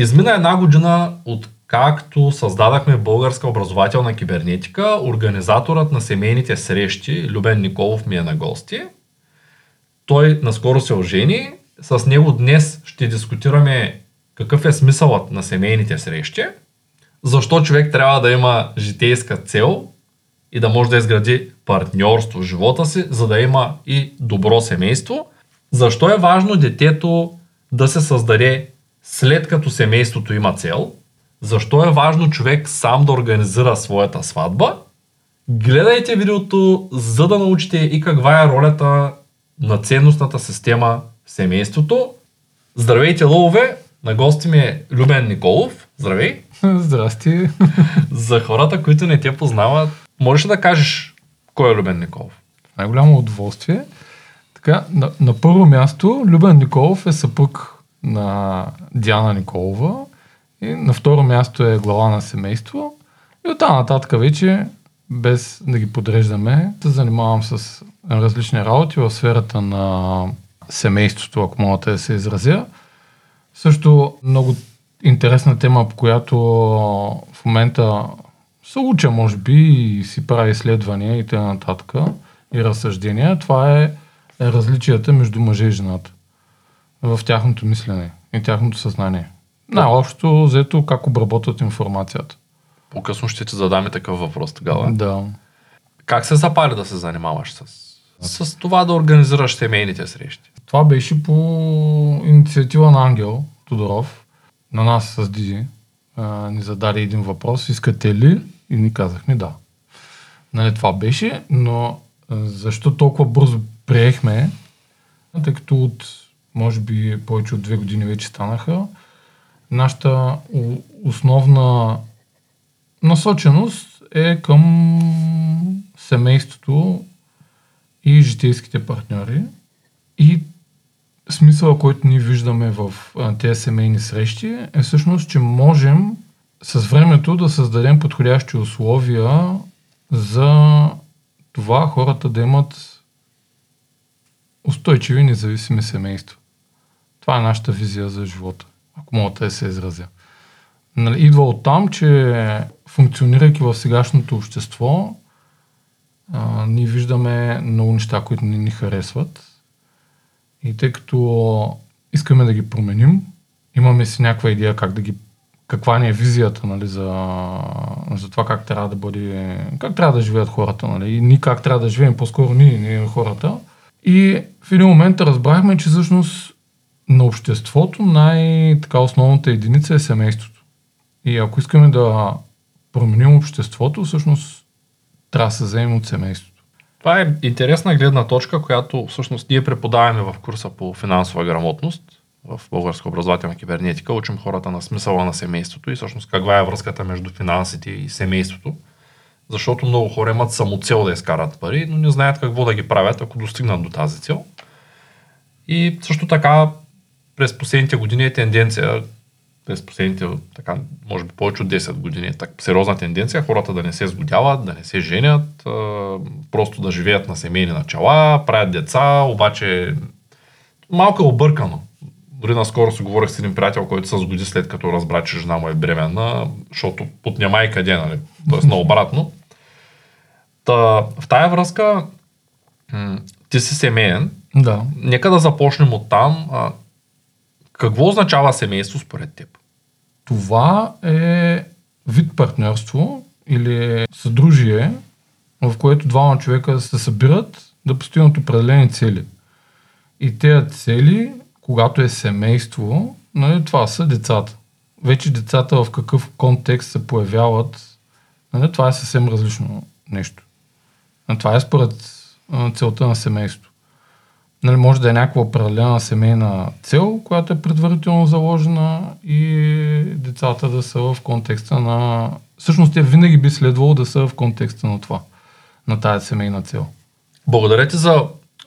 Измина една година от както създадахме българска образователна кибернетика, организаторът на семейните срещи, Любен Николов ми е на гости. Той наскоро се ожени. С него днес ще дискутираме какъв е смисълът на семейните срещи, защо човек трябва да има житейска цел и да може да изгради партньорство в живота си, за да има и добро семейство, защо е важно детето да се създаде след като семейството има цел, защо е важно човек сам да организира своята сватба. Гледайте видеото, за да научите и каква е ролята на ценностната система в семейството. Здравейте, ловове! На гости ми е Любен Николов. Здравей! Здрасти! За хората, които не те познават, можеш ли да кажеш кой е Любен Николов? Най-голямо удоволствие. Така, на, на първо място, Любен Николов е съпруг на Диана Николова и на второ място е глава на семейство. И оттам нататък вече, без да ги подреждаме, се занимавам с различни работи в сферата на семейството, ако мога да се изразя. Също много интересна тема, по която в момента се уча, може би, и си прави изследвания и т.н. и разсъждения. Това е различията между мъже и жената в тяхното мислене и тяхното съзнание. Най-общо, взето как обработват информацията. По-късно ще ти задам и такъв въпрос тогава. Да. Как се запали да се занимаваш с, с това да организираш семейните срещи? Това беше по инициатива на Ангел Тодоров. На нас с Диди а, ни зададе един въпрос. Искате ли? И ни казахме да. Нали, това беше, но защо толкова бързо приехме, тъй като от, може би, повече от две години вече станаха, нашата основна насоченост е към семейството и житейските партньори. И смисъла, който ние виждаме в тези семейни срещи е всъщност, че можем с времето да създадем подходящи условия за това хората да имат устойчиви независими семейства. Това е нашата визия за живота ако мога да се изразя. Нали, идва от там, че функционирайки в сегашното общество, а, ние виждаме много неща, които не ни харесват. И тъй като искаме да ги променим, имаме си някаква идея как да ги каква ни е визията нали, за, за това как трябва да бъде, как трябва да живеят хората. Нали, и ние как трябва да живеем, по-скоро ние, ние хората. И в един момент разбрахме, че всъщност на обществото най-така основната единица е семейството. И ако искаме да променим обществото, всъщност трябва да се вземем от семейството. Това е интересна гледна точка, която всъщност ние преподаваме в курса по финансова грамотност в Българска образователна кибернетика. Учим хората на смисъла на семейството и всъщност каква е връзката между финансите и семейството. Защото много хора имат самоцел да изкарат пари, но не знаят какво да ги правят, ако достигнат до тази цел. И също така през последните години е тенденция, през последните, така, може би повече от 10 години, е так, сериозна тенденция хората да не се сгодяват, да не се женят, а, просто да живеят на семейни начала, правят деца, обаче малко е объркано. Дори наскоро си говорих с един приятел, който се сгоди след като разбра, че жена му е бременна, защото под няма и къде, нали? Тоест наобратно. Та, в тая връзка, ти си семейен. Да. Нека да започнем от там. Какво означава семейство според теб? Това е вид партньорство или съдружие, в което двама човека се събират да постигнат определени цели. И тези цели, когато е семейство, нали, това са децата. Вече децата в какъв контекст се появяват, нали, това е съвсем различно нещо. Това е според целта на семейството. Нали, може да е някаква определена семейна цел, която е предварително заложена и децата да са в контекста на... Всъщност те винаги би следвало да са в контекста на това, на тази семейна цел. Благодаря ти за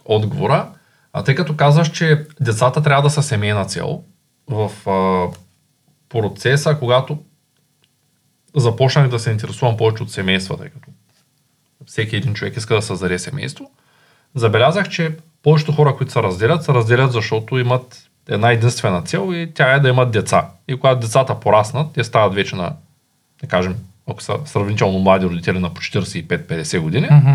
отговора. А тъй като казваш, че децата трябва да са семейна цел, в а, процеса, когато започнах да се интересувам повече от семейства, тъй като всеки един човек иска да създаде семейство, забелязах, че повечето хора, които се разделят, се разделят, защото имат една единствена цел и тя е да имат деца. И когато децата пораснат, те стават вече на, да кажем, ако са сравнително млади родители на по 45-50 години, Мгм.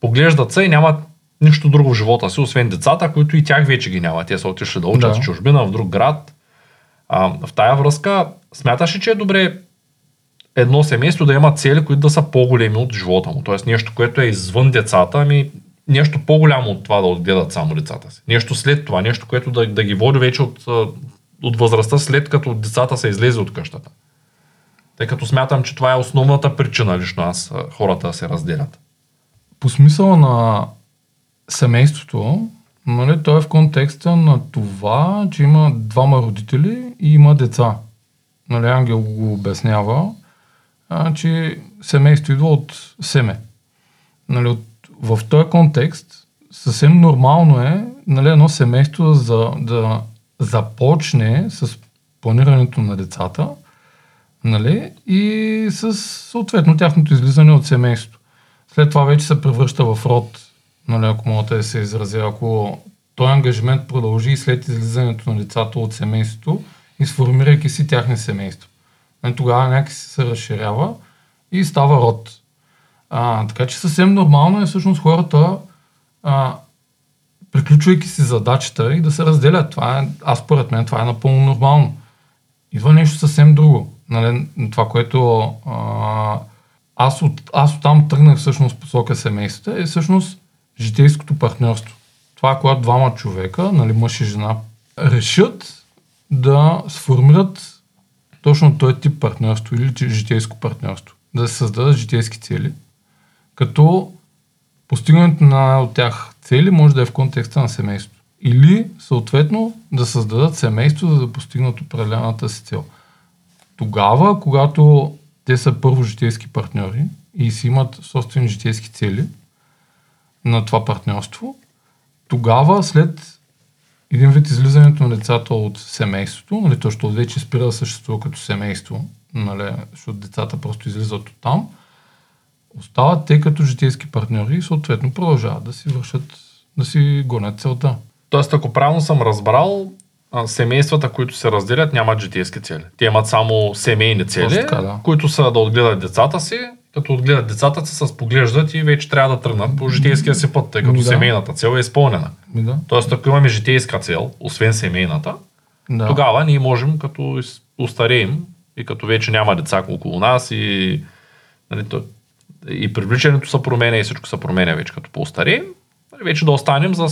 поглеждат се и нямат нищо друго в живота си, освен децата, които и тях вече ги няма. Те са отишли да учат Да. в чужбина, в друг град. А, в тая връзка, смяташ ли, че е добре едно семейство да има цели, които да са по-големи от живота му? Тоест нещо, което е извън децата, ами нещо по-голямо от това да отгледат само децата си. Нещо след това, нещо, което да, да ги води вече от, от възрастта, след като децата са излезли от къщата. Тъй като смятам, че това е основната причина лично аз хората се разделят. По смисъла на семейството, нали, то е в контекста на това, че има двама родители и има деца. Нали, Ангел го обяснява, а, че семейство идва от семе. Нали, от, в този контекст съвсем нормално е нали, едно семейство за, да започне с планирането на децата нали, и с съответно тяхното излизане от семейството. След това вече се превръща в род, нали, ако мога да се изразя. Ако този ангажимент продължи и след излизането на децата от семейството и сформирайки си тяхни семейство. Нали, тогава някакси се разширява и става род. А, така че съвсем нормално е всъщност хората, а, приключвайки си задачата и да се разделят. Това е, аз според мен това е напълно нормално. Идва нещо съвсем друго. Нали, това, което а, аз, от, аз оттам тръгнах всъщност посока семейството, е всъщност житейското партньорство. Това е когато двама човека, нали, мъж и жена, решат да сформират точно този тип партньорство или житейско партньорство. Да се създадат житейски цели, като постигането на една от тях цели може да е в контекста на семейство. Или, съответно, да създадат семейство, за да постигнат определената си цел. Тогава, когато те са първо житейски партньори и си имат собствени житейски цели на това партньорство, тогава след един вид излизането на децата от семейството, нали, то, вече спира да съществува като семейство, нали, защото децата просто излизат от там, остават те като житейски партньори и съответно продължават да си вършат, да си гонят целта. Тоест, ако правилно съм разбрал, семействата, които се разделят, нямат житейски цели. Те имат само семейни цели, Точно така, да. които са да отгледат децата си. Като отгледат децата си, се поглеждат и вече трябва да тръгнат по житейския си път, тъй като да. семейната цел е изпълнена. Да. Тоест, ако имаме житейска цел, освен семейната, да. тогава ние можем, като устареем и като вече няма деца около нас и, нали, и привличането се променя и всичко се променя вече като по-устареем, нали, вече да останем с,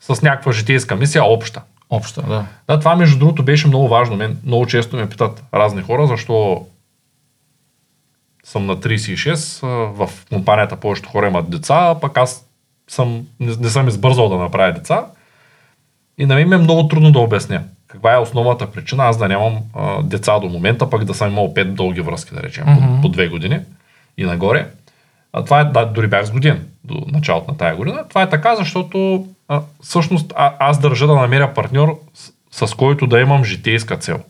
с някаква житейска мисия обща. Обща, да. Да, това между другото беше много важно. Мен много често ме питат разни хора, защо съм на 36, а, в компанията повечето хора имат деца, пък аз съм, не, не съм избързал да направя деца. И на мен ми е много трудно да обясня. Каква е основната причина аз да нямам а, деца до момента, пък да съм имал 5 дълги връзки, да речем, Мгм. по, по 2 години и нагоре. А, това е, да, дори бях с година, до началото на тая година. Това е така, защото а, всъщност а, аз държа да намеря партньор, с, с който да имам житейска цел.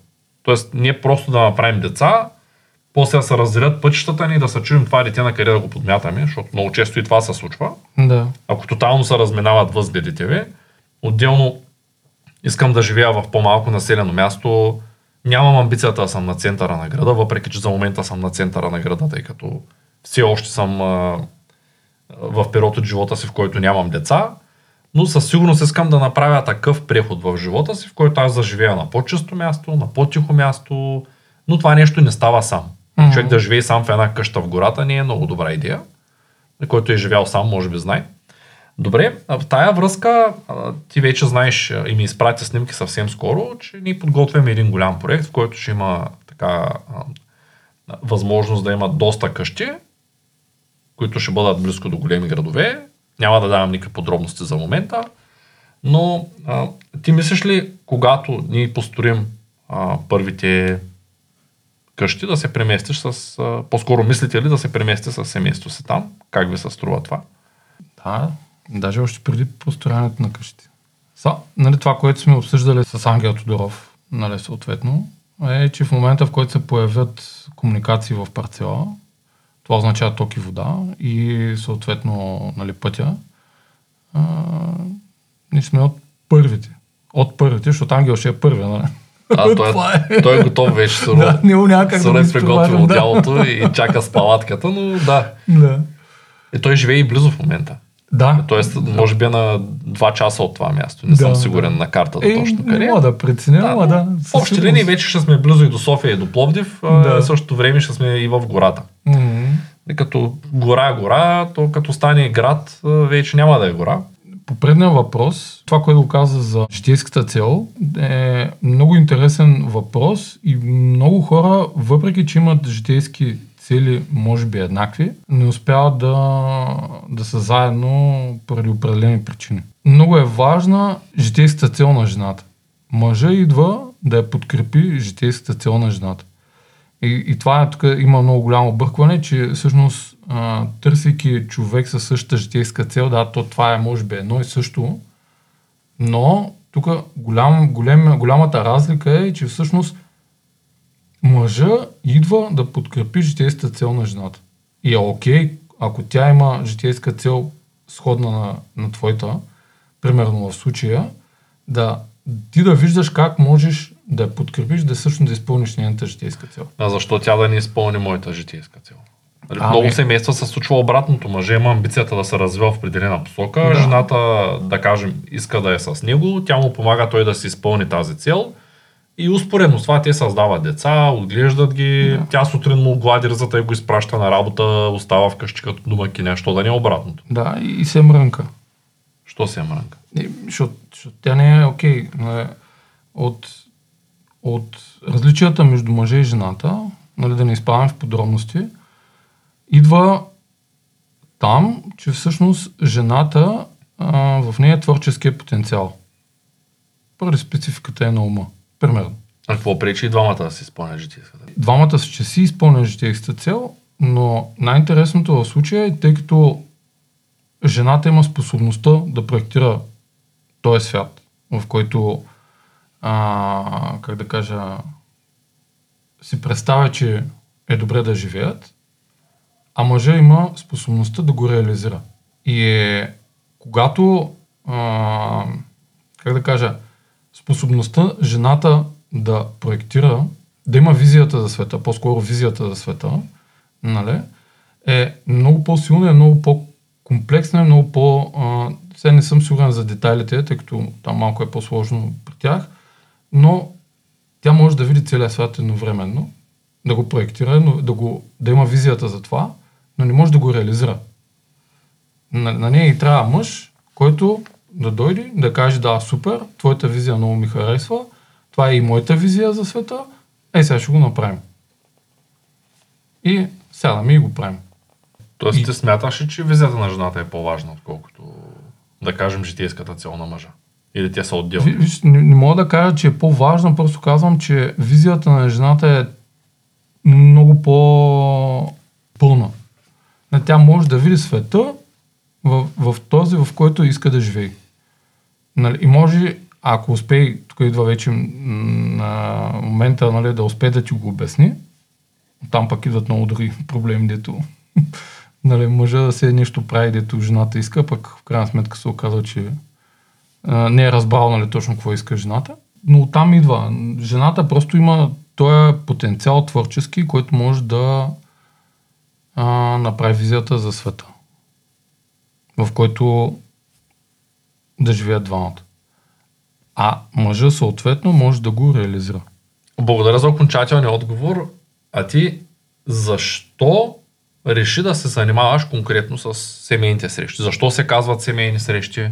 Тоест, ние просто да направим деца, после да се разделят пътищата ни да се чуем това дете на къде да го подмятаме, защото много често и това се случва. Да. Ако тотално се разминават възгледите ви, отделно искам да живея в по-малко населено място, нямам амбицията да съм на центъра на града, въпреки че за момента съм на центъра на града, тъй като все още съм а, в период от живота си, в който нямам деца, но със сигурност искам да направя такъв преход в живота си, в който аз заживея на по-чисто място, на по-тихо място, но това нещо не става сам. Мгм. Човек да живее сам в една къща в гората не е много добра идея. Който е живял сам, може би знае. Добре, в тая връзка ти вече знаеш и ми изпрати снимки съвсем скоро, че ние подготвяме един голям проект, в който ще има така възможност да има доста къщи, които ще бъдат близко до големи градове. Няма да давам никакви подробности за момента, но а, ти мислиш ли, когато ние построим а, първите къщи, да се преместиш с... А, по-скоро мислите ли да се премести с семейството си там? Как ви се струва това? Да, даже още преди построянето на къщите. Са, нали, това, което сме обсъждали с Ангел Тодоров, нали, съответно, е, че в момента, в който се появят комуникации в парцела, това означава ток и вода и съответно нали, пътя, а, ние сме от първите, От първите, защото Ангел ще е първи, нали? А, той, Това е, той е готов вече, Суро. Да, го е приготвил да. дялото и чака с палатката, но да. Да. И той живее и близо в момента. Да. Тоест, може би е на 2 часа от това място. Не съм Да, сигурен на картата Е, точно не къде. мога да преценя, да. но в със общи линии вече ще сме близо и до София и до Пловдив, а Да. в същото време ще сме и в гората. Мгм. И като гора е гора, то като стане град, а, вече няма да е гора. По предния въпрос, това, което го каза за житейската цел, е много интересен въпрос и много хора, въпреки че имат житейски цели, може би еднакви, не успяват да, да са заедно поради определени причини. Много е важна житейската цел на жената. Мъжа идва да я подкрепи житейската цел на жената. И, и това е, тук има много голямо объркване, че всъщност а, търсейки човек със същата житейска цел, да, то това е може би едно и също, но тук голям, голем, голямата разлика е, че всъщност мъжа идва да подкрепи житейската цел на жената. И е окей, ако тя има житейска цел сходна на, на твоята, примерно в случая, да ти да виждаш как можеш да я подкрепиш, да всъщност да изпълниш нейната житейска цел. А защо тя да не изпълни моята житейска цел? Нали, много семейства се случва обратното. Мъже има амбицията да се развива в определена посока, Да. жената, да кажем, иска да е с него, тя му помага той да си изпълни тази цел. И успоредно с това те създават деца, отглеждат ги, Да. тя сутрин му глади ръзата и го изпраща на работа, остава вкъщи като домакиня, що да не е обратното. Да, и, се мрънка. Що се е мрънка? Защото, тя не е окей. нали, От, от различията между мъжа и жената, нали, да не изпадаме в подробности, идва там, че всъщност жената а, в нея е творческия потенциал. Поради спецификата е на ума. Примерно. А какво пречи и двамата да си изпълнят житейската? Двамата ще си изпълнят житейската цел, но най-интересното в случая е, тъй като жената има способността да проектира този свят, в който, а, как да кажа, си представя, че е добре да живеят, а мъжа има способността да го реализира. И е, когато, а, как да кажа, способността жената да проектира, да има визията за света, по-скоро визията за света, нали, е много по-силна, е много по-комплексна, е много по... А, не съм сигурен за детайлите, тъй като там малко е по-сложно при тях, но тя може да види целия свят едновременно, да го проектира, да, го, да има визията за това, но не може да го реализира. На, на нея и трябва мъж, който да дойде, да каже, да, супер, твоята визия много ми харесва, това е и моята визия за света, ей сега ще го направим. И сядаме и го правим. Тоест И- ти смяташ ли, че визията на жената е по-важна, отколкото да кажем житейската цел на мъжа? Или те са отделни? Виж, не, не мога да кажа, че е по-важно, просто казвам, че визията на жената е много по-пълна. На Тя може да види света в, в този, в който иска да живее. Нали, и може, ако успее, тук идва вече на момента нали, да успее да ти го обясни, там пък идват много други проблеми, дето нали, мъжа да се нещо прави, дето жената иска, пък в крайна сметка се оказва, че а, не е разбрал нали, точно какво иска жената. Но там идва. Жената просто има този потенциал творчески, който може да а, направи визията за света, в който да живеят двамата. А мъжа съответно може да го реализира. Благодаря за окончателния отговор. А ти защо реши да се занимаваш конкретно с семейните срещи? Защо се казват семейни срещи?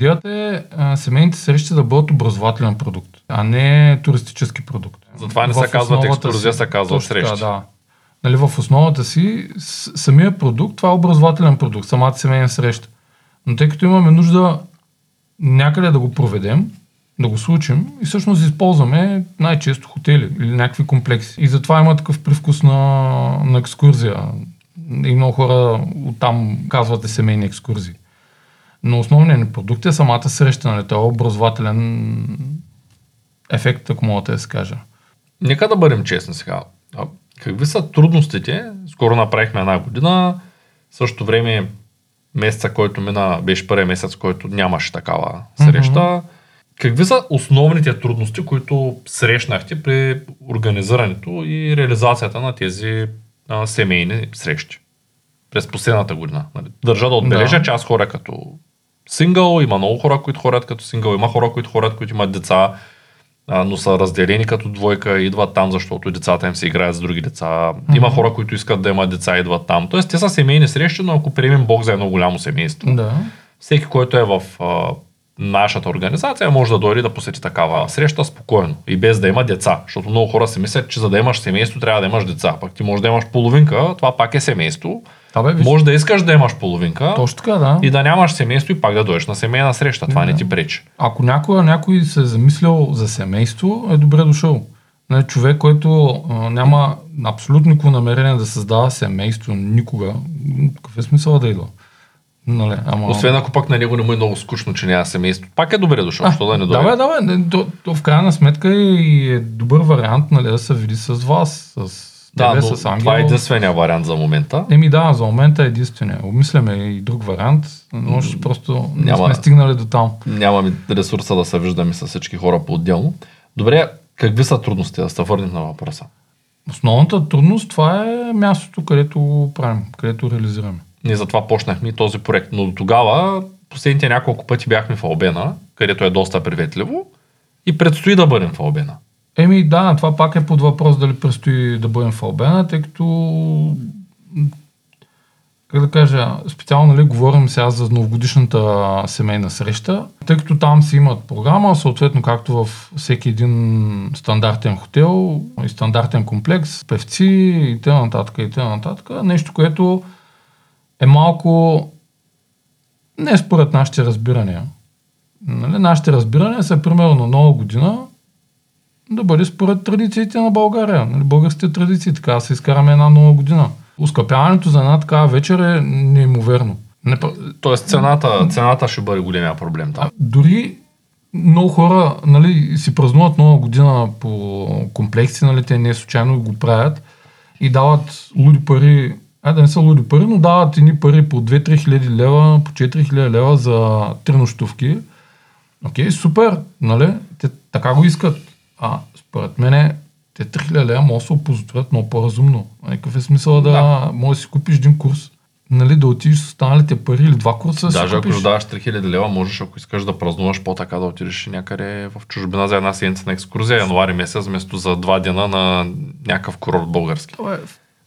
Идеята е а, семейните срещи да бъдат образователен продукт, а не туристически продукт. Затова не В се казват екскурзия, си- се така, срещи. да. Нали, в основата си самия продукт, това е образователен продукт, самата семейна среща. Но тъй като имаме нужда някъде да го проведем, да го случим и всъщност използваме най-често хотели или някакви комплекси. И затова има такъв привкус на, на екскурзия. И много хора оттам казвате семейни екскурзии. Но основният ни продукт е самата среща, нали? Това е образователен ефект, ако мога да се кажа. Нека да бъдем честни сега. Какви са трудностите? Скоро направихме една година. В същото време месеца, който мина, беше първият месец, който нямаше такава среща. Какви са основните трудности, които срещнахте при организирането и реализацията на тези а, семейни срещи през последната година? Нали? Държа да отбележа, Да. че аз хора като сингъл, има много хора, които ходят като сингъл, има хора, които ходят, които имат деца, а, но са разделени като двойка, идват там, защото децата им се играят с други деца. Има хора, които искат да имат деца, идват там. Тоест, те са семейни срещи, но ако приемем Бог за едно голямо семейство, Да. всеки, който е в а, нашата организация, може да дойде да посети такава среща спокойно и без да има деца. Защото много хора си мислят, че за да имаш семейство, трябва да имаш деца. Пък ти можеш да имаш половинка, това пак е семейство. Да, бе, виж, Може да искаш да имаш половинка Точно така, да. и да нямаш семейство и пак да дойдеш на семейна среща. Това не ти пречи. Ако някой, някой се е замислял за семейство, е добре дошъл. Нали, човек, който а, няма абсолютно никакво намерение да създава семейство никога, какъв е смисъл да идва? Нали, ама... Освен ако пък на него не му е много скучно, че няма семейство. Пак е добре дошъл, защо да не да, дойде. да, бе. не, То, то, в крайна сметка е, е добър вариант нали, да се види с вас, с Да, но с Ангел. това е единствения вариант за момента. Еми да, за момента е единствения. Обмисляме и друг вариант, но ще просто не Няма. сме стигнали до там. Нямаме ресурса да се виждаме с всички хора по-отделно. Добре, какви са трудности? Да се върнем на въпроса. Основната трудност това е мястото, където правим, където реализираме. Ние затова почнахме този проект. Но до тогава, последните няколко пъти бяхме в Албена, където е доста приветливо и предстои да бъдем в Албена. Еми да, това пак е под въпрос дали предстои да бъдем в Албена, тъй като как да кажа, специално нали, говорим сега за новогодишната семейна среща, тъй като там си имат програма, съответно както в всеки един стандартен хотел и стандартен комплекс, певци и т.н. и т.н. Нещо, което е малко не според нашите разбирания. Нали, нашите разбирания са примерно нова година да бъде според традициите на България, нали, българските традиции, така да се изкараме една нова година. Ускъпяването за една такава вечер е неимоверно. Не, Тоест цената, цената ще бъде големия проблем там. дори много хора нали, си празнуват нова година по комплекси, нали, те не случайно го правят и дават луди пари, а да не са луди пари, но дават едни пари по 2-3 хиляди лева, по 4 хиляди лева за три нощувки. Окей, супер, нали? Те така го искат. А според мен те 3 хиляди лева могат да се опозорят много по-разумно. Какъв е смисъл да, Да. може да си купиш един курс, нали, да отидеш с останалите пари или два курса да Даже ако даваш 3000 лева, можеш, ако искаш да празнуваш по-така, да отидеш някъде в чужбина за една седмица на екскурзия, януари месец, вместо за два дена на някакъв курорт български. Това е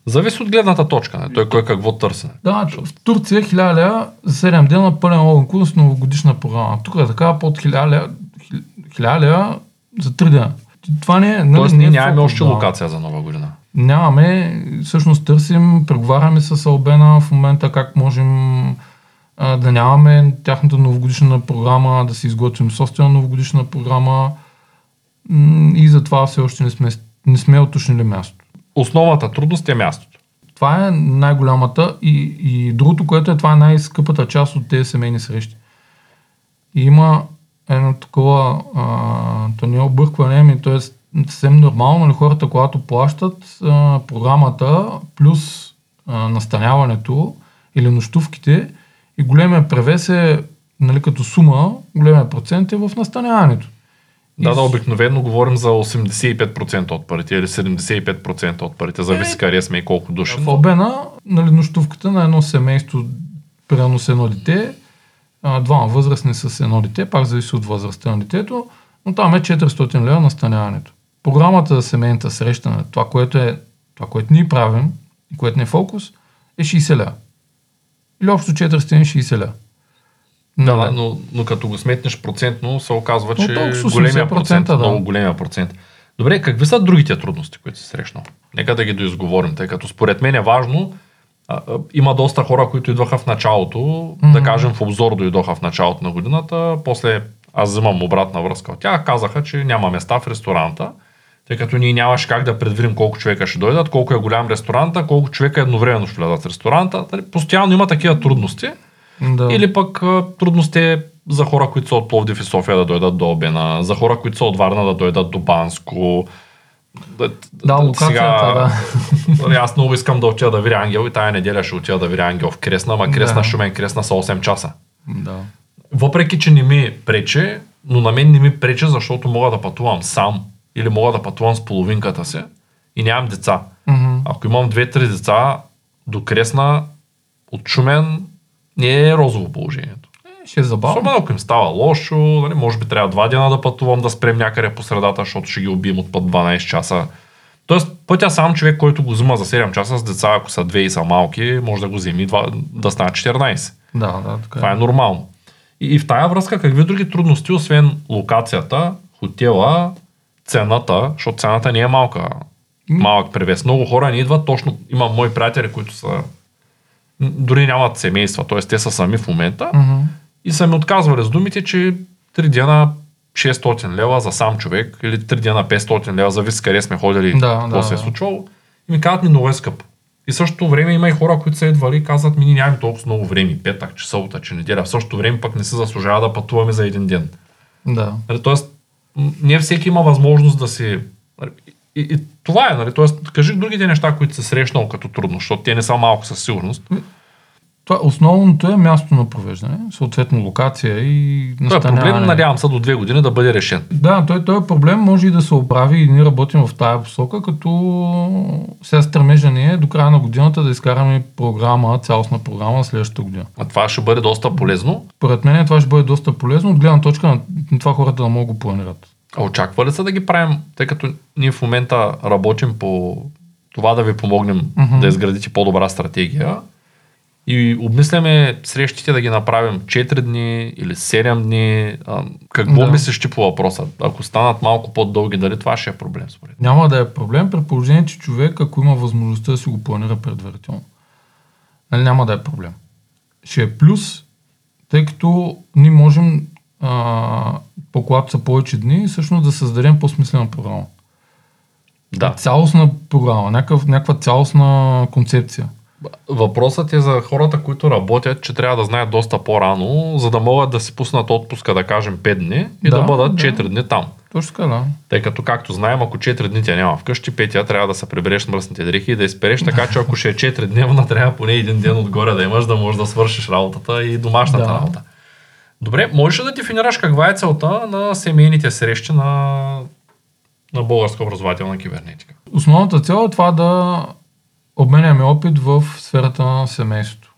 Зависи от гледната точка, не? той кой какво търси. Да, в Турция 1000 лева за 7 дена пълен логин курс новогодишна програма. Тук е така под 1000 лева, 1000 лева за 3 дена. Това не е... нали, Тоест, ние е нямаме още да. локация за нова година. Нямаме. Всъщност търсим, преговаряме с Албена в момента как можем а, да нямаме тяхната новогодишна програма, да си изготвим собствена новогодишна програма и затова все още не сме, не сме уточнили място. Основната трудност е мястото. Това е най-голямата и, и другото, което е, това е най-скъпата част от тези семейни срещи. И има едно такова, а, то не е объркване, ами то е съвсем нормално, нали, хората, когато плащат а, програмата плюс а, настаняването или нощувките и големия превес е, нали, като сума, големия процент е в настаняването. Да, да, обикновено говорим за 85% от парите или 75% от парите, зависи Е, къде сме и колко души. В Албена, нали, нощувката на едно семейство, примерно с едно дете, а, двама възрастни с едно дете, пак зависи от възрастта на детето, но там е 400 лева настаняването. Програмата за семейната среща, това, което е това, което ние правим и което не е фокус, е 60 лева. Или общо 460 лева. Да, да, но, но като го сметнеш процентно, се оказва, че толкова големия 80%, процент, да. много големия процент. Добре, какви са другите трудности, които си срещнал? Нека да ги доизговорим, тъй като според мен е важно. А, а, има доста хора, които идваха в началото, mm-hmm. да кажем в обзор дойдоха в началото на годината, после аз взимам обратна връзка от тях, казаха, че няма места в ресторанта, тъй като ние нямаше как да предвидим колко човека ще дойдат, колко е голям ресторанта, колко човека едновременно ще влязат в ресторанта. Дали, Постоянно има такива трудности. Да. Или пък а, трудност е за хора, които са от Пловдив и София да дойдат до Обена, за хора, които са от Варна да дойдат до Банско. Да, Да, да. Нали, Аз много искам да отида да видя Ангел и тая неделя ще отида да видя Ангел в Кресна, ама Кресна, Да. Шумен, Кресна са 8 часа. да. Въпреки, че не ми прече, но на мен не ми пречи, защото мога да пътувам сам или мога да пътувам с половинката си и нямам деца. Мгм. Ако имам две-три деца, до Кресна от Шумен не е розово положението. Е, Ще е забавно. Особено ако им става лошо, нали, може би трябва два дена да пътувам, да спрем някъде по средата, защото ще ги убием от път 12 часа. Тоест, пътя сам човек, който го взима за 7 часа с деца, ако са две и са малки, може да го вземи два- да стане 14. Да, да, така Това е. е нормално. И, и в тая връзка, какви други трудности, освен локацията, хотела, цената, защото цената не е малка, малък превес. Много хора не идват, точно имам мои приятели, които са дори нямат семейства, т.е. те са сами в момента Мгм. И са ми отказвали с думите, че 3 дена 600 лева за сам човек или 3 дена 500 лева, зависи къде сме ходили, Да, какво да, се е случвало. И ми казват ми много е скъпо. И същото време има и хора, които са идвали и казват ми, ние нямаме толкова много време, петък, че събота, че неделя. В същото време пък не се заслужава да пътуваме за един ден. Да. Нали, тоест, не всеки има възможност да си... И, и, това е, нали? Тоест, кажи другите неща, които се срещнал като трудно, защото те не са малко със сигурност. Това, основното е място на провеждане, съответно локация и Това е проблем, настаняване. надявам се до две години да бъде решен. Да, той, той проблем може и да се оправи и ние работим в тая посока, като сега стремежа ни е до края на годината да изкараме програма, цялостна програма следващата година. А това ще бъде доста полезно. Според мен това ще бъде доста полезно от гледна точка на това хората да могат го планират. А очаква ли се да ги правим, тъй като ние в момента работим по това да ви помогнем Мгм. да изградите по-добра стратегия и обмисляме срещите да ги направим 4 дни или 7 дни. Какво Да. мислиш ти по въпроса? Ако станат малко по-дълги, дали това ще е проблем според? Няма да е проблем, при положение, че човек, ако има възможността да си го планира предварително. Нали, няма да е проблем. Ще е плюс, тъй като ние можем, а, по когато са повече дни, всъщност да създадем по-смислена програма. Да. Цялостна програма, някакъв, някаква цялостна концепция. Въпросът е за хората, които работят, че трябва да знаят доста по-рано, за да могат да си пуснат отпуска, да кажем 5 дни и да, Да, бъдат да. 4 дни там. Точно така, да. Тъй като, както знаем, ако 4 дни тя няма вкъщи, петия трябва да се прибереш мръсните дрехи и да изпереш, така че ако ще е 4 дневна, трябва поне един ден отгоре да имаш, да можеш да свършиш работата и домашната Да. работа. Добре, можеш ли да дефинираш каква е целта на семейните срещи на, на българска образователна кибернетика? Основната цел е това да обменяме опит в сферата на семейството.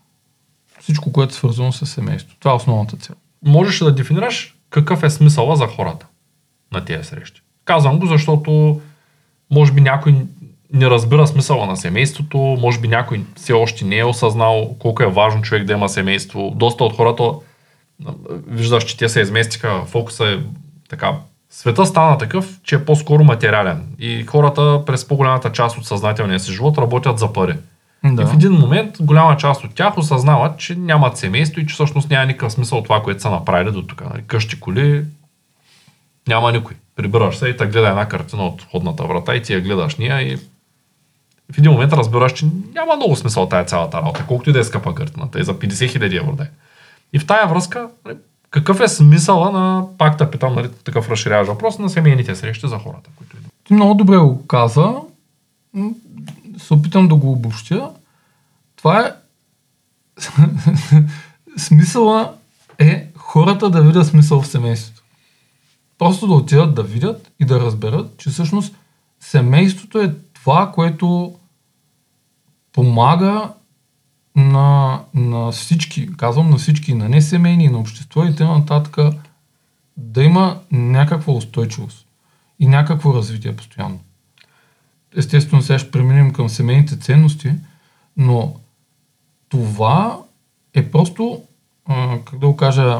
Всичко, което е свързано с семейството. Това е основната цел. Можеш да дефинираш какъв е смисъла за хората на тези срещи? Казвам го, защото може би някой не разбира смисъла на семейството, може би някой все още не е осъзнал колко е важно човек да има семейство. Доста от хората, виждаш, че те се изместиха, фокуса е така, света стана такъв, че е по-скоро материален. И хората през по-голямата част от съзнателния си живот работят за пари. Да. И в един момент голяма част от тях осъзнават, че нямат семейство и че всъщност няма никакъв смисъл от това, което са направили до тук. Нали? Къщи, коли, няма никой. Прибираш се и те гледа една картина от входната врата и ти я гледаш ния и в един момент разбираш, че няма много смисъл тая цялата работа, колкото и да е скъпа картината и за 50 хиляди евро да е. И в тая връзка, нали, какъв е смисъла на, пак да питам, нали, такъв разширяваш въпрос, на семейните срещи за хората, които идват? Ти много добре го каза. Се опитам да го обобщя. Това е... Смисъла е хората да видят смисъл в семейството. Просто да отидат да видят и да разберат, че всъщност семейството е това, което помага на, на всички, казвам на всички, на несемейни, на общество и т.н. да има някаква устойчивост и някакво развитие постоянно. Естествено, сега ще преминем към семейните ценности, но това е просто, как да го кажа,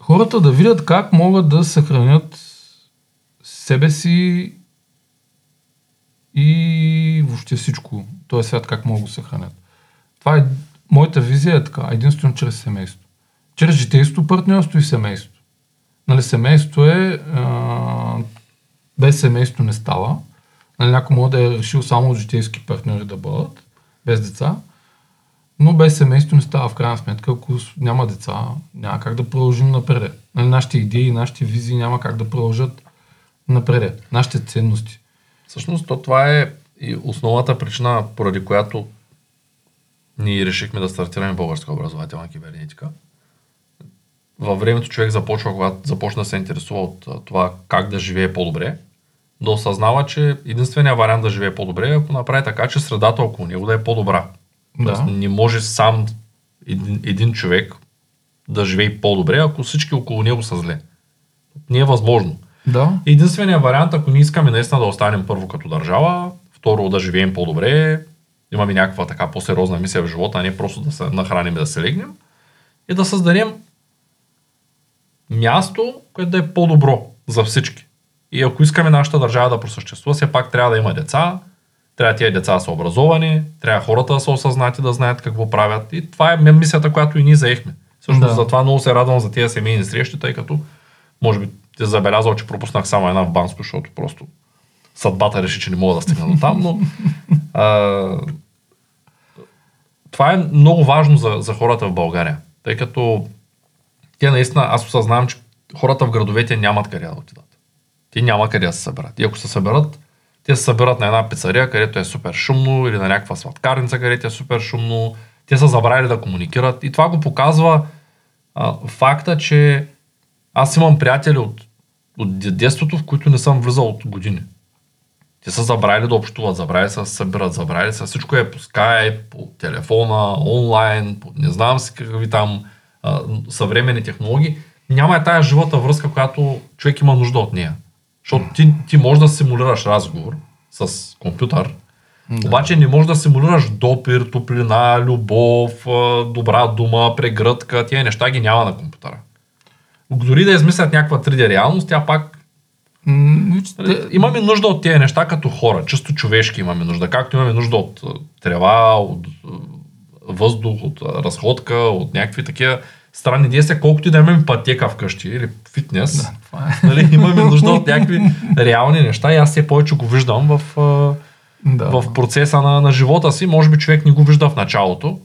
хората да видят как могат да съхранят себе си и въобще всичко. Този свят как могат да го съхранят. Това е, моята визия е така, единствено чрез семейство. Чрез житейство, партньорство и семейство. Нали, семейство е, а, без семейство не става. Нали, някой може да е решил само от житейски партньори да бъдат, без деца. Но без семейство не става в крайна сметка. Ако няма деца, няма как да продължим напред. Нали, нашите идеи, нашите визии няма как да продължат напред. Нашите ценности. Всъщност, то това е и основната причина, поради която ние решихме да стартираме българска образователна кибернетика. във времето човек започва, когато започна да се интересува от това как да живее по-добре, да осъзнава, че единственият вариант да живее по-добре е ако направи така, че средата около него да е по-добра. Тоест, Да. не може сам един, един човек да живее по-добре, ако всички около него са зле. Не е възможно. Да. Единственият вариант, ако ние искаме наистина да останем първо като държава, второ да живеем по-добре, имаме някаква така по-сериозна мисия в живота, а не просто да се нахраним и да се легнем, е да създадем място, което да е по-добро за всички. И ако искаме нашата държава да просъществува, все пак трябва да има деца, трябва тия деца да са образовани, трябва хората да са осъзнати, да знаят какво правят. И това е мисията, която и ние заехме. Всъщност Да. затова много се радвам за тези семейни срещи, тъй като може би ти забелязал, че пропуснах само една в Банско, защото просто съдбата реши, че не мога да стигна до там, но а, това е много важно за, за хората в България, тъй като те наистина, аз осъзнавам, че хората в градовете нямат къде да отидат. Те няма къде да се съберат. И ако се съберат, те се съберат на една пицария, където е супер шумно, или на някаква сладкарница, където е супер шумно. Те са забравили да комуникират. И това го показва а, факта, че аз имам приятели от, от де- детството, в които не съм влизал от години. Те са забравили да общуват, забравили са да се събират, забравили са. Всичко е по скайп, по телефона, онлайн, по не знам си какви там а, съвременни технологии. Няма е тая живата връзка, която човек има нужда от нея. Защото ти, ти можеш да симулираш разговор с компютър, Да. обаче не можеш да симулираш допир, топлина, любов, добра дума, прегръдка. Тия неща ги няма на компютъра. Дори да измислят някаква 3D реалност, тя пак М, виж, Нали, те- Имаме нужда от тези неща като хора, чисто човешки имаме нужда. Както имаме нужда от трева, от въздух, от разходка, от някакви такива странни действия, колкото и да имаме пътека вкъщи или фитнес. Да, това е. Нали, имаме нужда от някакви реални неща и аз все повече го виждам в, Да. в процеса на, на живота си. Може би човек не го вижда в началото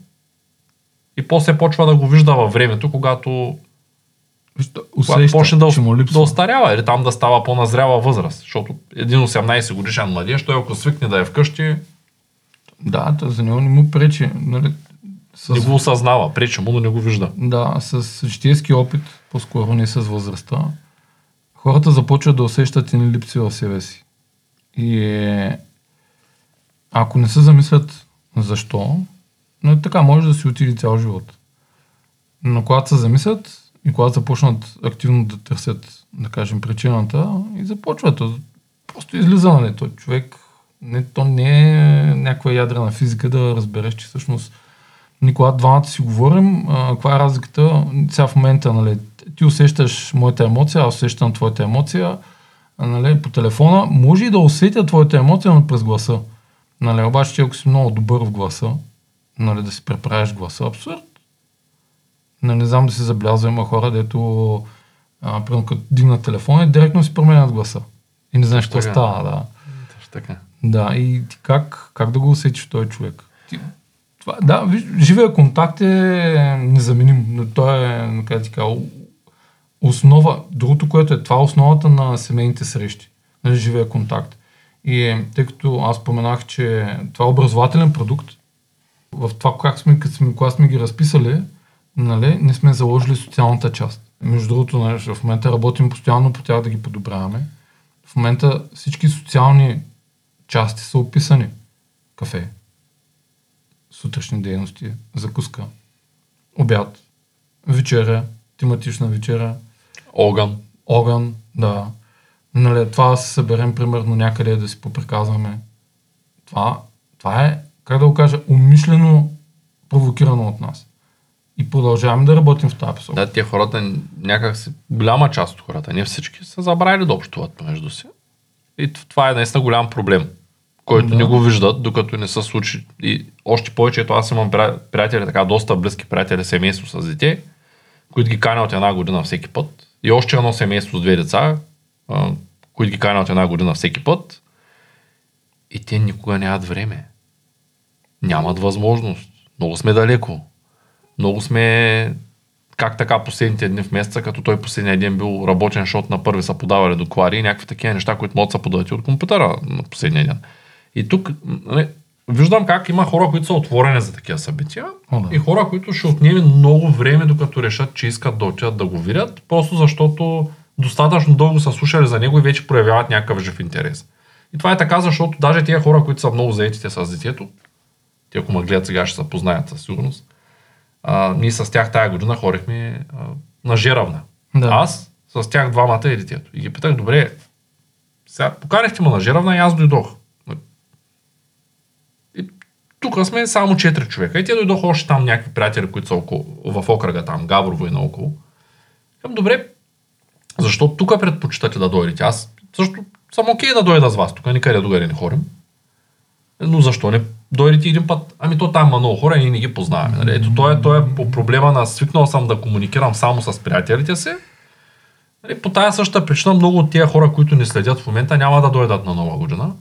и после почва да го вижда във времето, когато усеща, почне да, да остарява или там да става по-назряла възраст. Защото един 18 годишен младеж, той ако свикне да е вкъщи, Да, то за него не му пречи. Нали, с, не го осъзнава, пречи му, но не го вижда. Да, с житейски опит, по-скоро не с възрастта, хората започват да усещат и липси в себе си. И е, ако не се замислят защо, но така може да си отиде цял живот. Но когато се замислят и когато започнат активно да търсят, да кажем, причината и започват. то Просто излиза, нали? Той човек, не, то не е някаква ядрена физика да разбереш, че всъщност ние когато двамата си говорим, а, каква е разликата? Сега в момента, нали, ти усещаш моята емоция, аз усещам твоята емоция, нали, по телефона. Може и да усетя твоята емоция, но през гласа. Нали, обаче ти ако си много добър в гласа, нали, да си преправиш гласа, абсурд. Не, не знам да си забелязва, има хора, дето а, примерно като дигнат телефона директно си променят гласа. И не знаеш какво става, да. Точно така. Да, и ти как, как да го усетиш този човек? Ти, това, да, виж, живия контакт е незаменим, но той е, как ти кажа, основа. Другото, което е, това е основата на семейните срещи, нали, живия контакт. И е, тъй като аз споменах, че това е образователен продукт, в това, как сме, като сме, когато сме ги разписали, нали, не сме заложили социалната част. Между другото, нали, в момента работим постоянно по тях да ги подобряваме. В момента всички социални части са описани. Кафе, сутрешни дейности, закуска, обяд, вечеря, тематична вечеря, Огън. огън, да. Нали, това да се съберем примерно някъде да си поприказваме. Това, това е, как да го кажа, умишлено провокирано от нас. И продължаваме да работим в тази посока. Да, тия хората, някак си, голяма част от хората, не всички, са забравили да общуват помежду си. И това е наистина голям проблем, който Да. не го виждат, докато не се случи. И още повече, ето аз имам приятели, така доста близки приятели, семейство с дете, които ги каня от една година всеки път. И още едно семейство с две деца, които ги каня от една година всеки път. И те никога нямат време. Нямат възможност. Много сме далеко. Много сме как така последните дни в месеца, като той последния ден бил работен, защото на първи са подавали доклади и някакви такива неща, които могат да се подават и от компютъра на последния ден. И тук нали, виждам как има хора, които са отворени за такива събития О, да. и хора, които ще отнеме много време, докато решат, че искат да отидат да го видят, просто защото достатъчно дълго са слушали за него и вече проявяват някакъв жив интерес. И това е така, защото даже тия хора, които са много заетите с детето, те ако ме гледат сега ще се познаят със сигурност, а, ние с тях тая година хорихме а, на Жеравна. Да. Аз с тях двамата и детето. И ги питах, добре, сега поканихте ме на Жеравна и аз дойдох. И тук сме само 4 човека. И те дойдоха още там някакви приятели, които са около, в окръга там, Габрово и наоколо. Към, добре, защо тук предпочитате да дойдете? Аз също съм окей да дойда с вас. Тук никъде другаде не хорим. Но защо не дойдете един път? Ами то там има много хора и ние не ги познаваме. Нали? Ето, то е, то е по проблема на свикнал съм да комуникирам само с приятелите си. Нали? По тая същата причина много от тия хора, които ни следят в момента, няма да дойдат на нова година.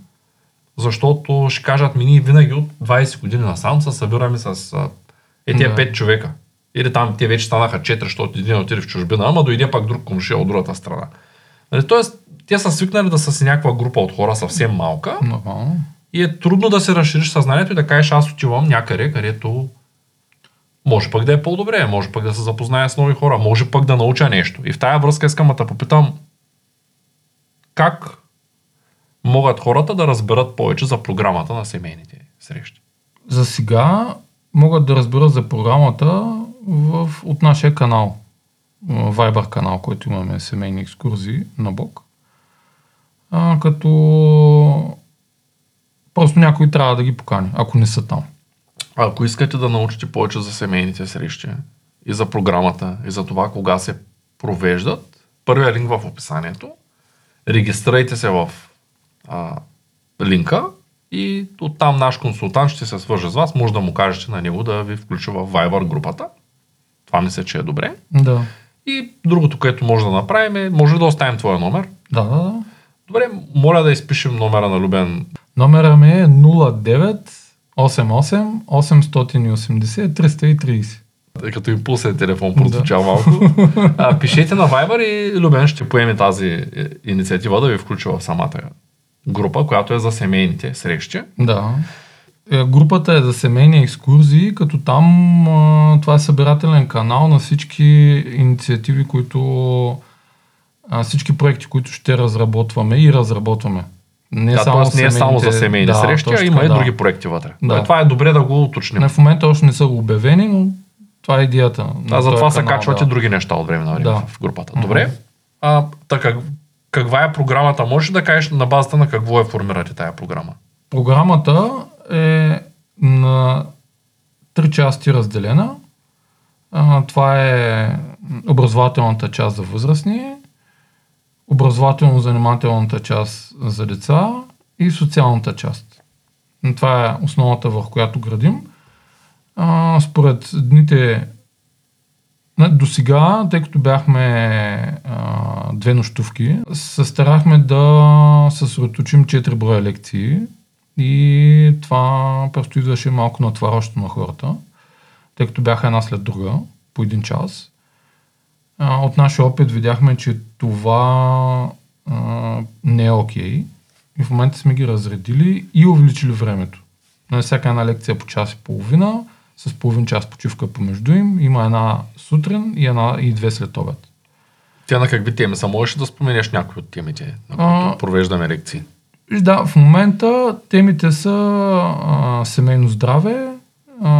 Защото ще кажат ми, ние винаги от 20 години насам се събираме с е тия Да. 5 човека. Или там те вече станаха 4, защото един отиде в чужбина, ама дойде пак друг комшия от другата страна. Нали, тоест, те са свикнали да са си някаква група от хора съвсем малка Нормално. И е трудно да се разшириш съзнанието и да кажеш аз отивам някъде, където може пък да е по-добре, може пък да се запозная с нови хора, може пък да науча нещо. И в тая връзка искам да те попитам как могат хората да разберат повече за програмата на семейните срещи. За сега могат да разберат за програмата в, от нашия канал. Viber канал, който имаме семейни екскурзии на Бог. А, като просто някой трябва да ги покани, ако не са там. А ако искате да научите повече за семейните срещи и за програмата и за това кога се провеждат, първият линк в описанието, регистрирайте се в а, линка и оттам наш консултант ще се свърже с вас. Може да му кажете на него да ви включи в Viber групата. Това мисля, че е добре. Да. И другото, което може да направим е, може да оставим твоя номер? Да, да, да. Добре, моля да изпишем номера на Любен. Номера ми е 09 88 880 330. Като импулсен телефон прозвуча малко. А, пишете на Viber и Любен ще поеме тази е, инициатива да ви включи в самата група, която е за семейните срещи. Да. Е, Групата е за семейни екскурзии, като там а, това е събирателен канал на всички инициативи, които а, всички проекти, които ще разработваме и разработваме. Не да, т.е. не е само за семейни да, срещи, а има и други проекти вътре. Да. Това е добре да го уточним. Не, в момента още не са обявени, но това е идеята. Да, затова този се качват да. и други неща от време на време Да. в групата. Добре. А, така, каква е програмата? Можеш ли да кажеш на базата на какво е формирате тая програма? Програмата е на три части разделена. А, това е образователната част за възрастни, образователно-занимателната част за деца и социалната част. Това е основата, върху която градим. А, според дните до сега, тъй като бяхме а, две нощувки, се старахме да съсредоточим 4 броя лекции и това просто идваше малко натварващо на хората, тъй като бяха една след друга, по един час. А, от нашия опит видяхме, че това а, не е окей. И в момента сме ги разредили и увеличили времето. На всяка една лекция по час и половина, с половин час почивка помежду им. Има една сутрин и, една, и две след обед. Тя на какви теми са? Можеш да споменеш някои от темите, на които А, провеждаме лекции? Да, в момента темите са а, семейно здраве. А,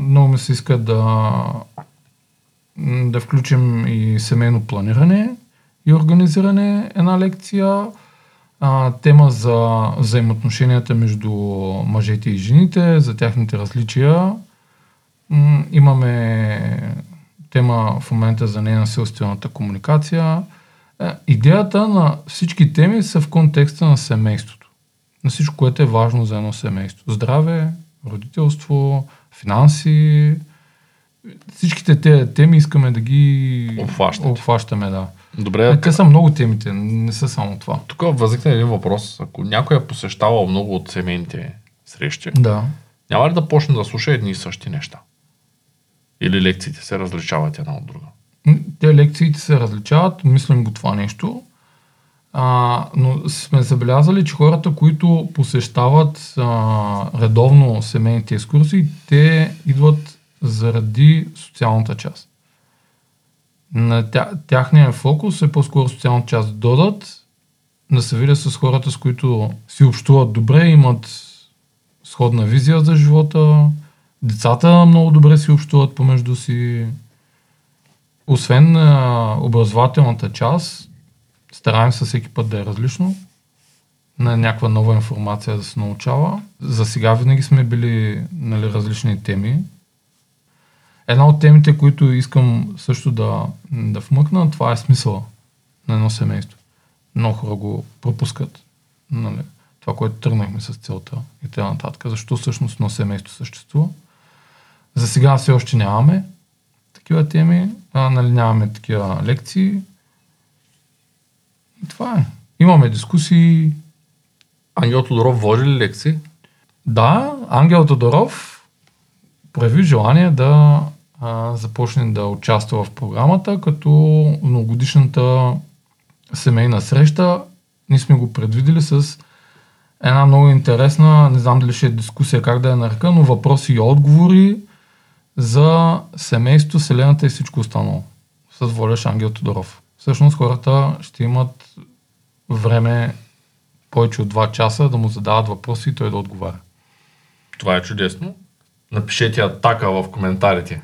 много ми се иска да, да включим и семейно планиране и организиране една лекция. А, тема за взаимоотношенията между мъжете и жените, за тяхните различия. М, имаме тема в момента за ненасилствената комуникация. Е, Идеята на всички теми са в контекста на семейството. На всичко, което е важно за едно семейство. Здраве, родителство, финанси. Всичките тези теми искаме да ги Обхващате. обхващаме. Да. Добре, Е, те са много темите, не са само това. тук възникна един въпрос. Ако някой е посещавал много от семейните срещи, Да. няма ли да почне да слуша едни и същи неща? Или лекциите се различават една от друга? Те лекциите се различават, мислим го това нещо. А, но сме забелязали, че хората, които посещават а, редовно семейните екскурсии, те идват заради социалната част. На тя, тяхния фокус е по-скоро социалната част да додат, да се видят с хората, с които си общуват добре, имат сходна визия за живота, децата много добре си общуват помежду си. Освен а, образователната част, стараем се всеки път да е различно, на някаква нова информация да се научава. За сега винаги сме били нали, различни теми. Една от темите, които искам също да, да вмъкна, това е смисъла на едно семейство. Много хора го пропускат. Нали? Това, което тръгнахме с целта и т.н. нататък. Защо всъщност едно семейство съществува? За сега все още нямаме такива теми, а, нали, нямаме такива лекции. И това е. Имаме дискусии. Ангел Тодоров води ли лекции? Да, Ангел Тодоров прояви желание да а, започне да участва в програмата, като многогодишната семейна среща ние сме го предвидели с една много интересна, не знам дали ще е дискусия как да я нарека, но въпроси и отговори за семейство, Вселената и всичко останало. С Волеш Ангел Тодоров. Всъщност хората ще имат време повече от 2 часа да му задават въпроси и той да отговаря. Това е чудесно. Напишете атака в коментарите.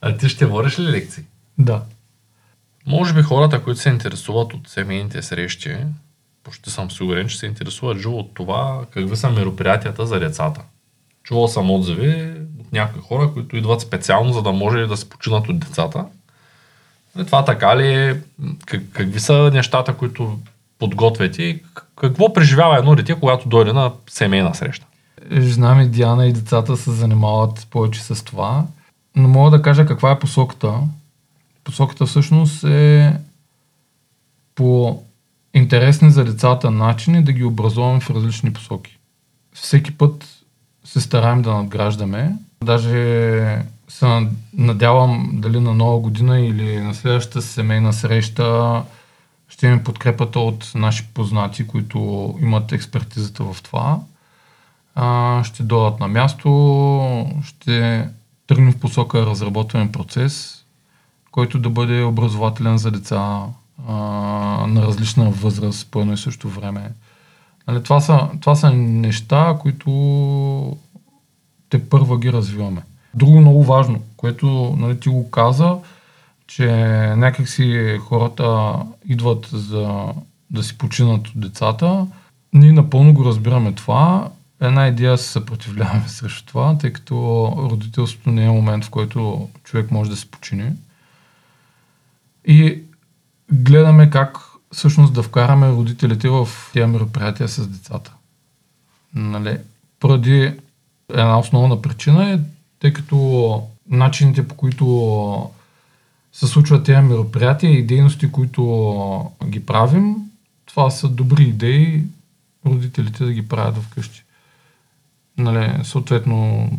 А ти ще водиш ли лекции? Да. Може би хората, които се интересуват от семейните срещи, почти съм сигурен, че се интересуват живо от това какви са мероприятията за децата. Чувал съм отзиви от някои хора, които идват специално, за да може да се починат от децата. И нали, това така ли е? Как, какви са нещата, които подготвяте и какво преживява едно дете, когато дойде на семейна среща? Жена ми Диана и децата се занимават повече с това, но мога да кажа каква е посоката. Посоката всъщност е по интересни за децата начини да ги образуваме в различни посоки. Всеки път се стараем да надграждаме. Даже се надявам дали на нова година или на следващата семейна среща ще имаме подкрепата от наши познати, които имат експертизата в това. А, ще дойдат на място, ще тръгнем в посока разработване процес, който да бъде образователен за деца, а, на различна възраст по едно и също време. Нали, това, са, това са неща, които те първа ги развиваме. Друго много важно, което нали, ти го каза, че някакси хората идват за да си починат от децата. Ние напълно го разбираме това. Една идея се съпротивляваме срещу това, тъй като родителството не е момент, в който човек може да се почини. И гледаме как всъщност да вкараме родителите в тези мероприятия с децата. Нали? Поради една основна причина е, тъй като начините по които се случват тези мероприятия и дейности, които ги правим, това са добри идеи родителите да ги правят вкъщи. Нали, съответно,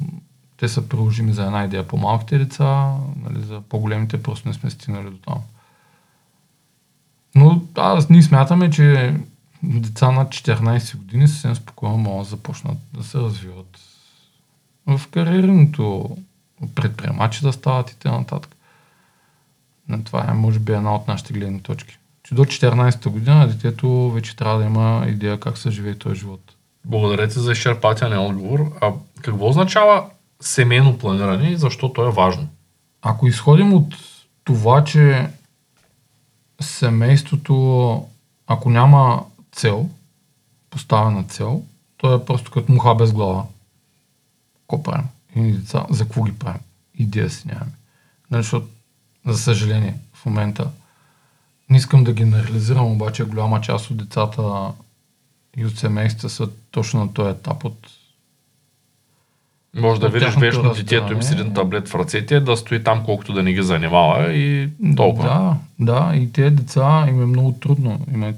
те са приложими за една идея по-малките деца, нали, за по-големите просто не сме стигнали до там. Но аз ние смятаме, че деца над 14 години съвсем спокойно могат да започнат да се развиват в кариерното предприемачи да стават и т.н. Това е, може би, една от нашите гледни точки. Че до 14-та година детето вече трябва да има идея как се живее този живот. Благодаря ти за изчерпателен отговор. А какво означава семейно планиране и защо то е важно? Ако изходим от това, че семейството, ако няма цел, поставена цел, то е просто като муха без глава. Какво правим? И деца, за какво ги правим? Идея си нямаме. Нали, защото, за съжаление, в момента не искам да генерализирам, обаче голяма част от децата и от семейства са точно на този етап от може да видиш вечно детето им с един таблет в ръцете, да стои там колкото да не ги занимава и толкова. Да, да, и тези деца им е много трудно. Им е,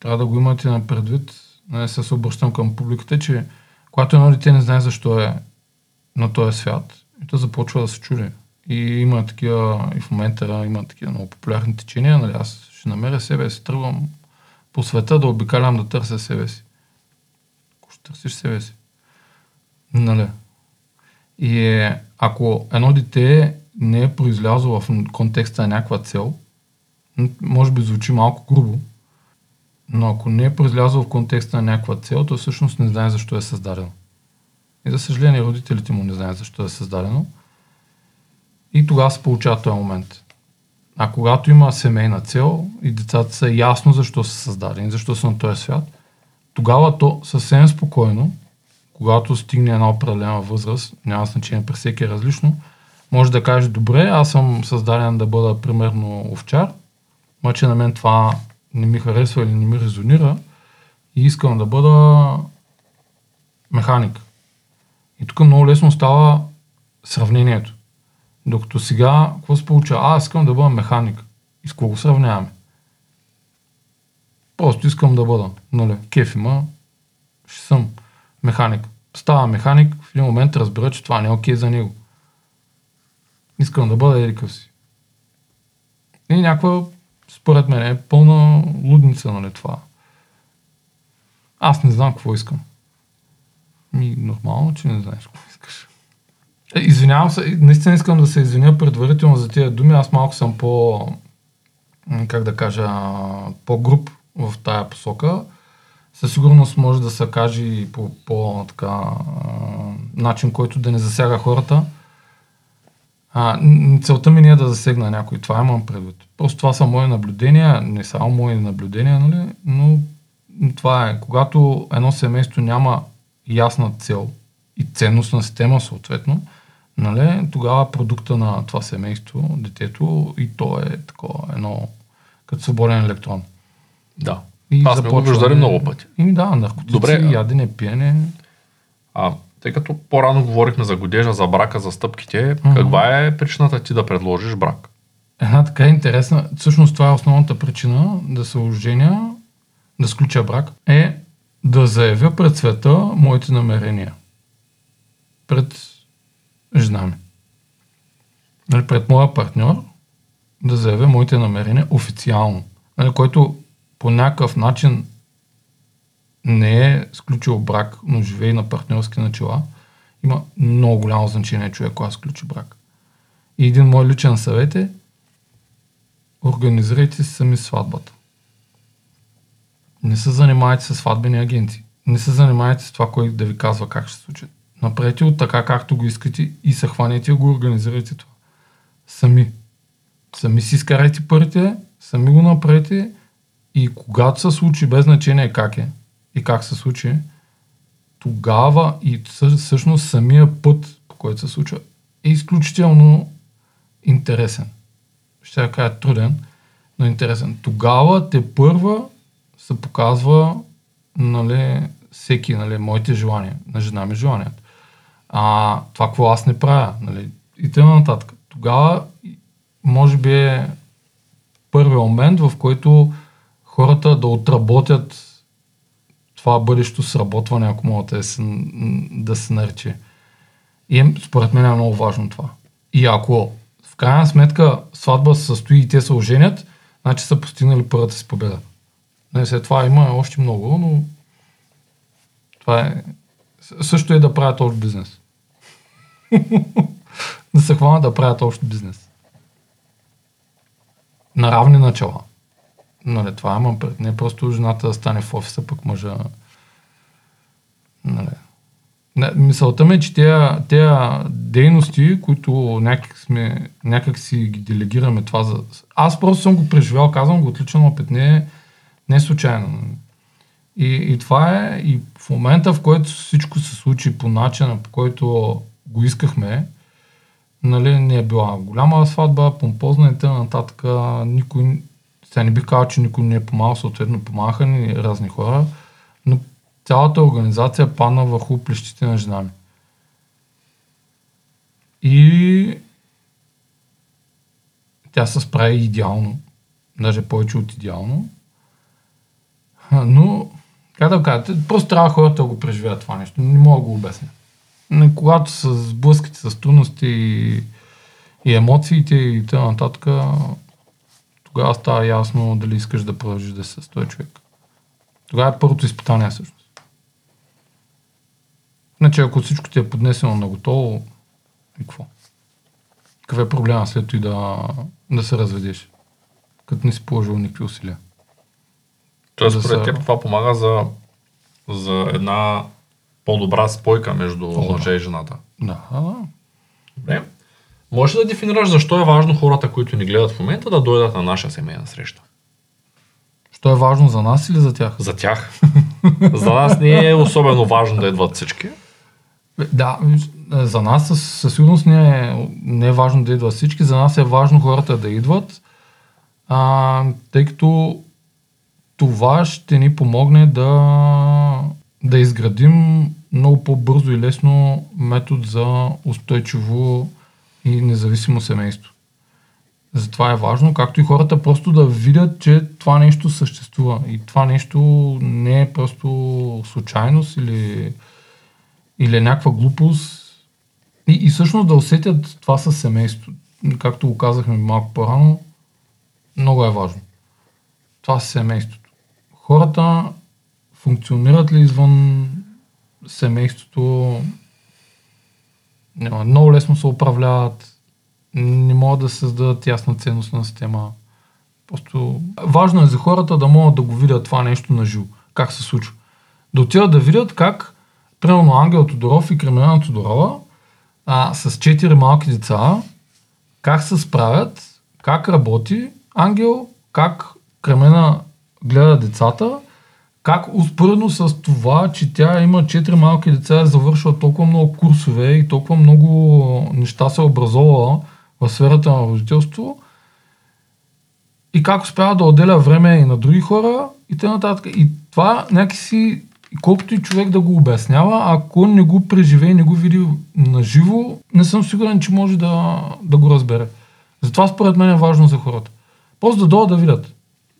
трябва да го имате на предвид. Не се обръщам към публиката, че когато едно дете не знае защо е на този свят, и то започва да се чуди. И има такива, и в момента има такива много популярни течения, нали, аз ще намеря себе, си тръгвам по света да обикалям да търся себе си. Ако ще търсиш себе си. Нали? И е, ако едно дете не е произлязло в контекста на някаква цел, може би звучи малко грубо, но ако не е произлязло в контекста на някаква цел, то всъщност не знае защо е създадено. И за съжаление родителите му не знаят защо е създадено. И тогава се получава този момент. А когато има семейна цел и децата са ясно защо са създадени, защо са на този свят, тогава то съвсем спокойно, когато стигне една определена възраст, няма значение, при всеки е различно, може да каже, добре, аз съм създаден да бъда примерно овчар, мъче на мен това не ми харесва или не ми резонира и искам да бъда механик. И тук много лесно става сравнението. Докато сега, какво се получава? А, искам да бъда механик. И с кого сравняваме? Просто искам да бъда. Нали, кеф има, ще съм механик. Става механик, в един момент разбира, че това не е окей за него. Искам да бъда едикъв си. И някаква, според мен, е пълна лудница, нали това. Аз не знам какво искам. Ми, нормално, че не знаеш какво извинявам се, наистина искам да се извиня предварително за тези думи. Аз малко съм по, как да кажа, по-груп в тая посока. Със сигурност може да се каже и по, по така, начин, който да не засяга хората. А, целта ми не е да засегна някой, това имам предвид. Просто това са мои наблюдения, не само мои наблюдения, нали? но това е, когато едно семейство няма ясна цел и ценностна система съответно, нали, тогава продукта на това семейство, детето, и то е такова едно като свободен електрон. Да. И Аз сме го виждали много пъти. И да, наркотици, Добре, ядене, пиене. А, тъй като по-рано говорихме за годежа, за брака, за стъпките, mm-hmm. каква е причината ти да предложиш брак? Една така интересна, всъщност това е основната причина да се оженя, да сключа брак, е да заявя пред света моите намерения. Пред жена ми. Нали, пред моя партньор да заявя моите намерения официално. Нали, който по някакъв начин не е сключил брак, но живее на партньорски начала, има много голямо значение човек, когато сключи брак. И един мой личен съвет е организирайте си сами сватбата. Не се занимавайте с сватбени агенти. Не се занимавайте с това, кой да ви казва как ще се случи. Направете от така, както го искате и се хванете и го организирайте това. Сами. Сами си изкарайте парите, сами го направете и когато се случи, без значение как е и как се случи, тогава и всъщност самия път, по който се случва, е изключително интересен. Ще я кажа труден, но интересен. Тогава те първа се показва нали, всеки, нали, моите желания, на жена ми желанията. А това, какво аз не правя, нали, и т.н. нататък. Тогава, може би е първият момент, в който хората да отработят това бъдещо сработване, ако мога да се, да се нарече. И е, според мен е много важно това. И ако в крайна сметка сватба се състои и те се оженят, значи са постигнали първата си победа. Не, след това има още много, но това е... Също е да правят общ бизнес. да се хвана да правят общ бизнес. На равни начала. Нали, това имам пред. Не просто жената да стане в офиса, пък мъжа... Нали. Мисълта ми е, че тези дейности, които някак, сме, някак си ги делегираме това за... Аз просто съм го преживял, казвам го отличен опит, не, не случайно. И, и това е и в момента, в който всичко се случи по начина, по който го искахме, нали, не е била голяма сватба, помпозна и т.н. Никой, сега не бих казал, че никой не е помагал, съответно помагаха ни разни хора, но цялата организация падна върху плещите на жена ми. И тя се справи идеално, даже повече от идеално. Но, как да кажа, просто трябва хората да го преживеят това нещо. Не мога да го обясня. Когато се сблъскате с трудности и, и емоциите и т.н. тогава става ясно дали искаш да продължиш да се с този човек. Тогава е първото изпитание всъщност. Значи ако всичко ти е поднесено на готово, и какво? Какъв е проблема след това да, да се разведеш? Като не си положил никакви усилия. Тоест, Да според са- теб това помага за, за една по-добра спойка между О, мъжа и жената. Да. Добре. Можеш ли да дефинираш защо е важно хората, които ни гледат в момента, да дойдат на наша семейна среща? Що е важно за нас или за тях? За тях. за нас не е особено важно да идват всички. Да, е, за нас със, със сигурност не е, не е важно да идват всички, за нас е важно хората да идват, а, тъй като това ще ни помогне да, да изградим много по-бързо и лесно метод за устойчиво и независимо семейство. Затова е важно, както и хората просто да видят, че това нещо съществува. И това нещо не е просто случайност или или е някаква глупост и, и всъщност да усетят това със семейството. Както го казахме малко по-рано, много е важно. Това с семейството. Хората функционират ли извън семейството? Няма, много лесно се управляват, не могат да създадат ясна ценностна система. Просто важно е за хората да могат да го видят това нещо на живо, как се случва. Да отидат да видят как примерно Ангел Тодоров и Кремена Тодорова а, с четири малки деца, как се справят, как работи Ангел, как Кремена гледа децата, как успоредно с това, че тя има четири малки деца, е завършила толкова много курсове и толкова много неща се е образовала в сферата на родителство и как успява да отделя време и на други хора и т.н. И това някакси, колкото и човек да го обяснява, ако не го преживее, не го види наживо, не съм сигурен, че може да, да го разбере. Затова според мен е важно за хората. Просто да дойдат да видят.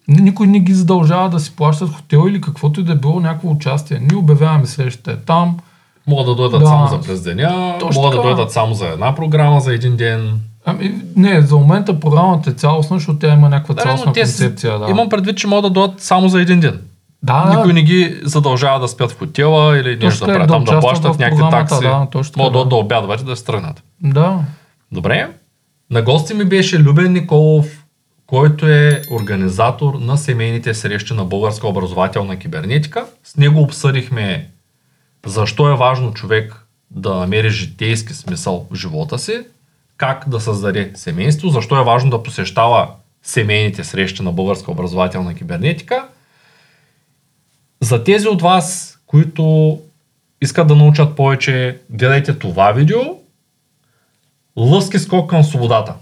Никой не ги задължава да си плащат хотел или каквото и да е било някакво участие. Ние обявяваме срещата там. Могат да дойдат Да. само за през деня, могат да дойдат само за една програма, за един ден. Ами, не, за момента програмата е цялостна, защото тя има някаква Да, цялостна те концепция. Да. Имам предвид, че могат да дойдат само за един ден. да, да, Никой не ги задължава да спят в хотела или нещо Точно да там, да участват плащат в някакви такси. Да, точно Могат да да. да обядват и да се тръгнат. Да. Добре. На гости ми беше Любен Николов, който е организатор на семейните срещи на Българска образователна кибернетика. С него обсъдихме защо е важно човек да намери житейски смисъл в живота си, как да създаде семейство, защо е важно да посещава семейните срещи на Българска образователна кибернетика. За тези от вас, които искат да научат повече, гледайте това видео. Лъски скок към свободата.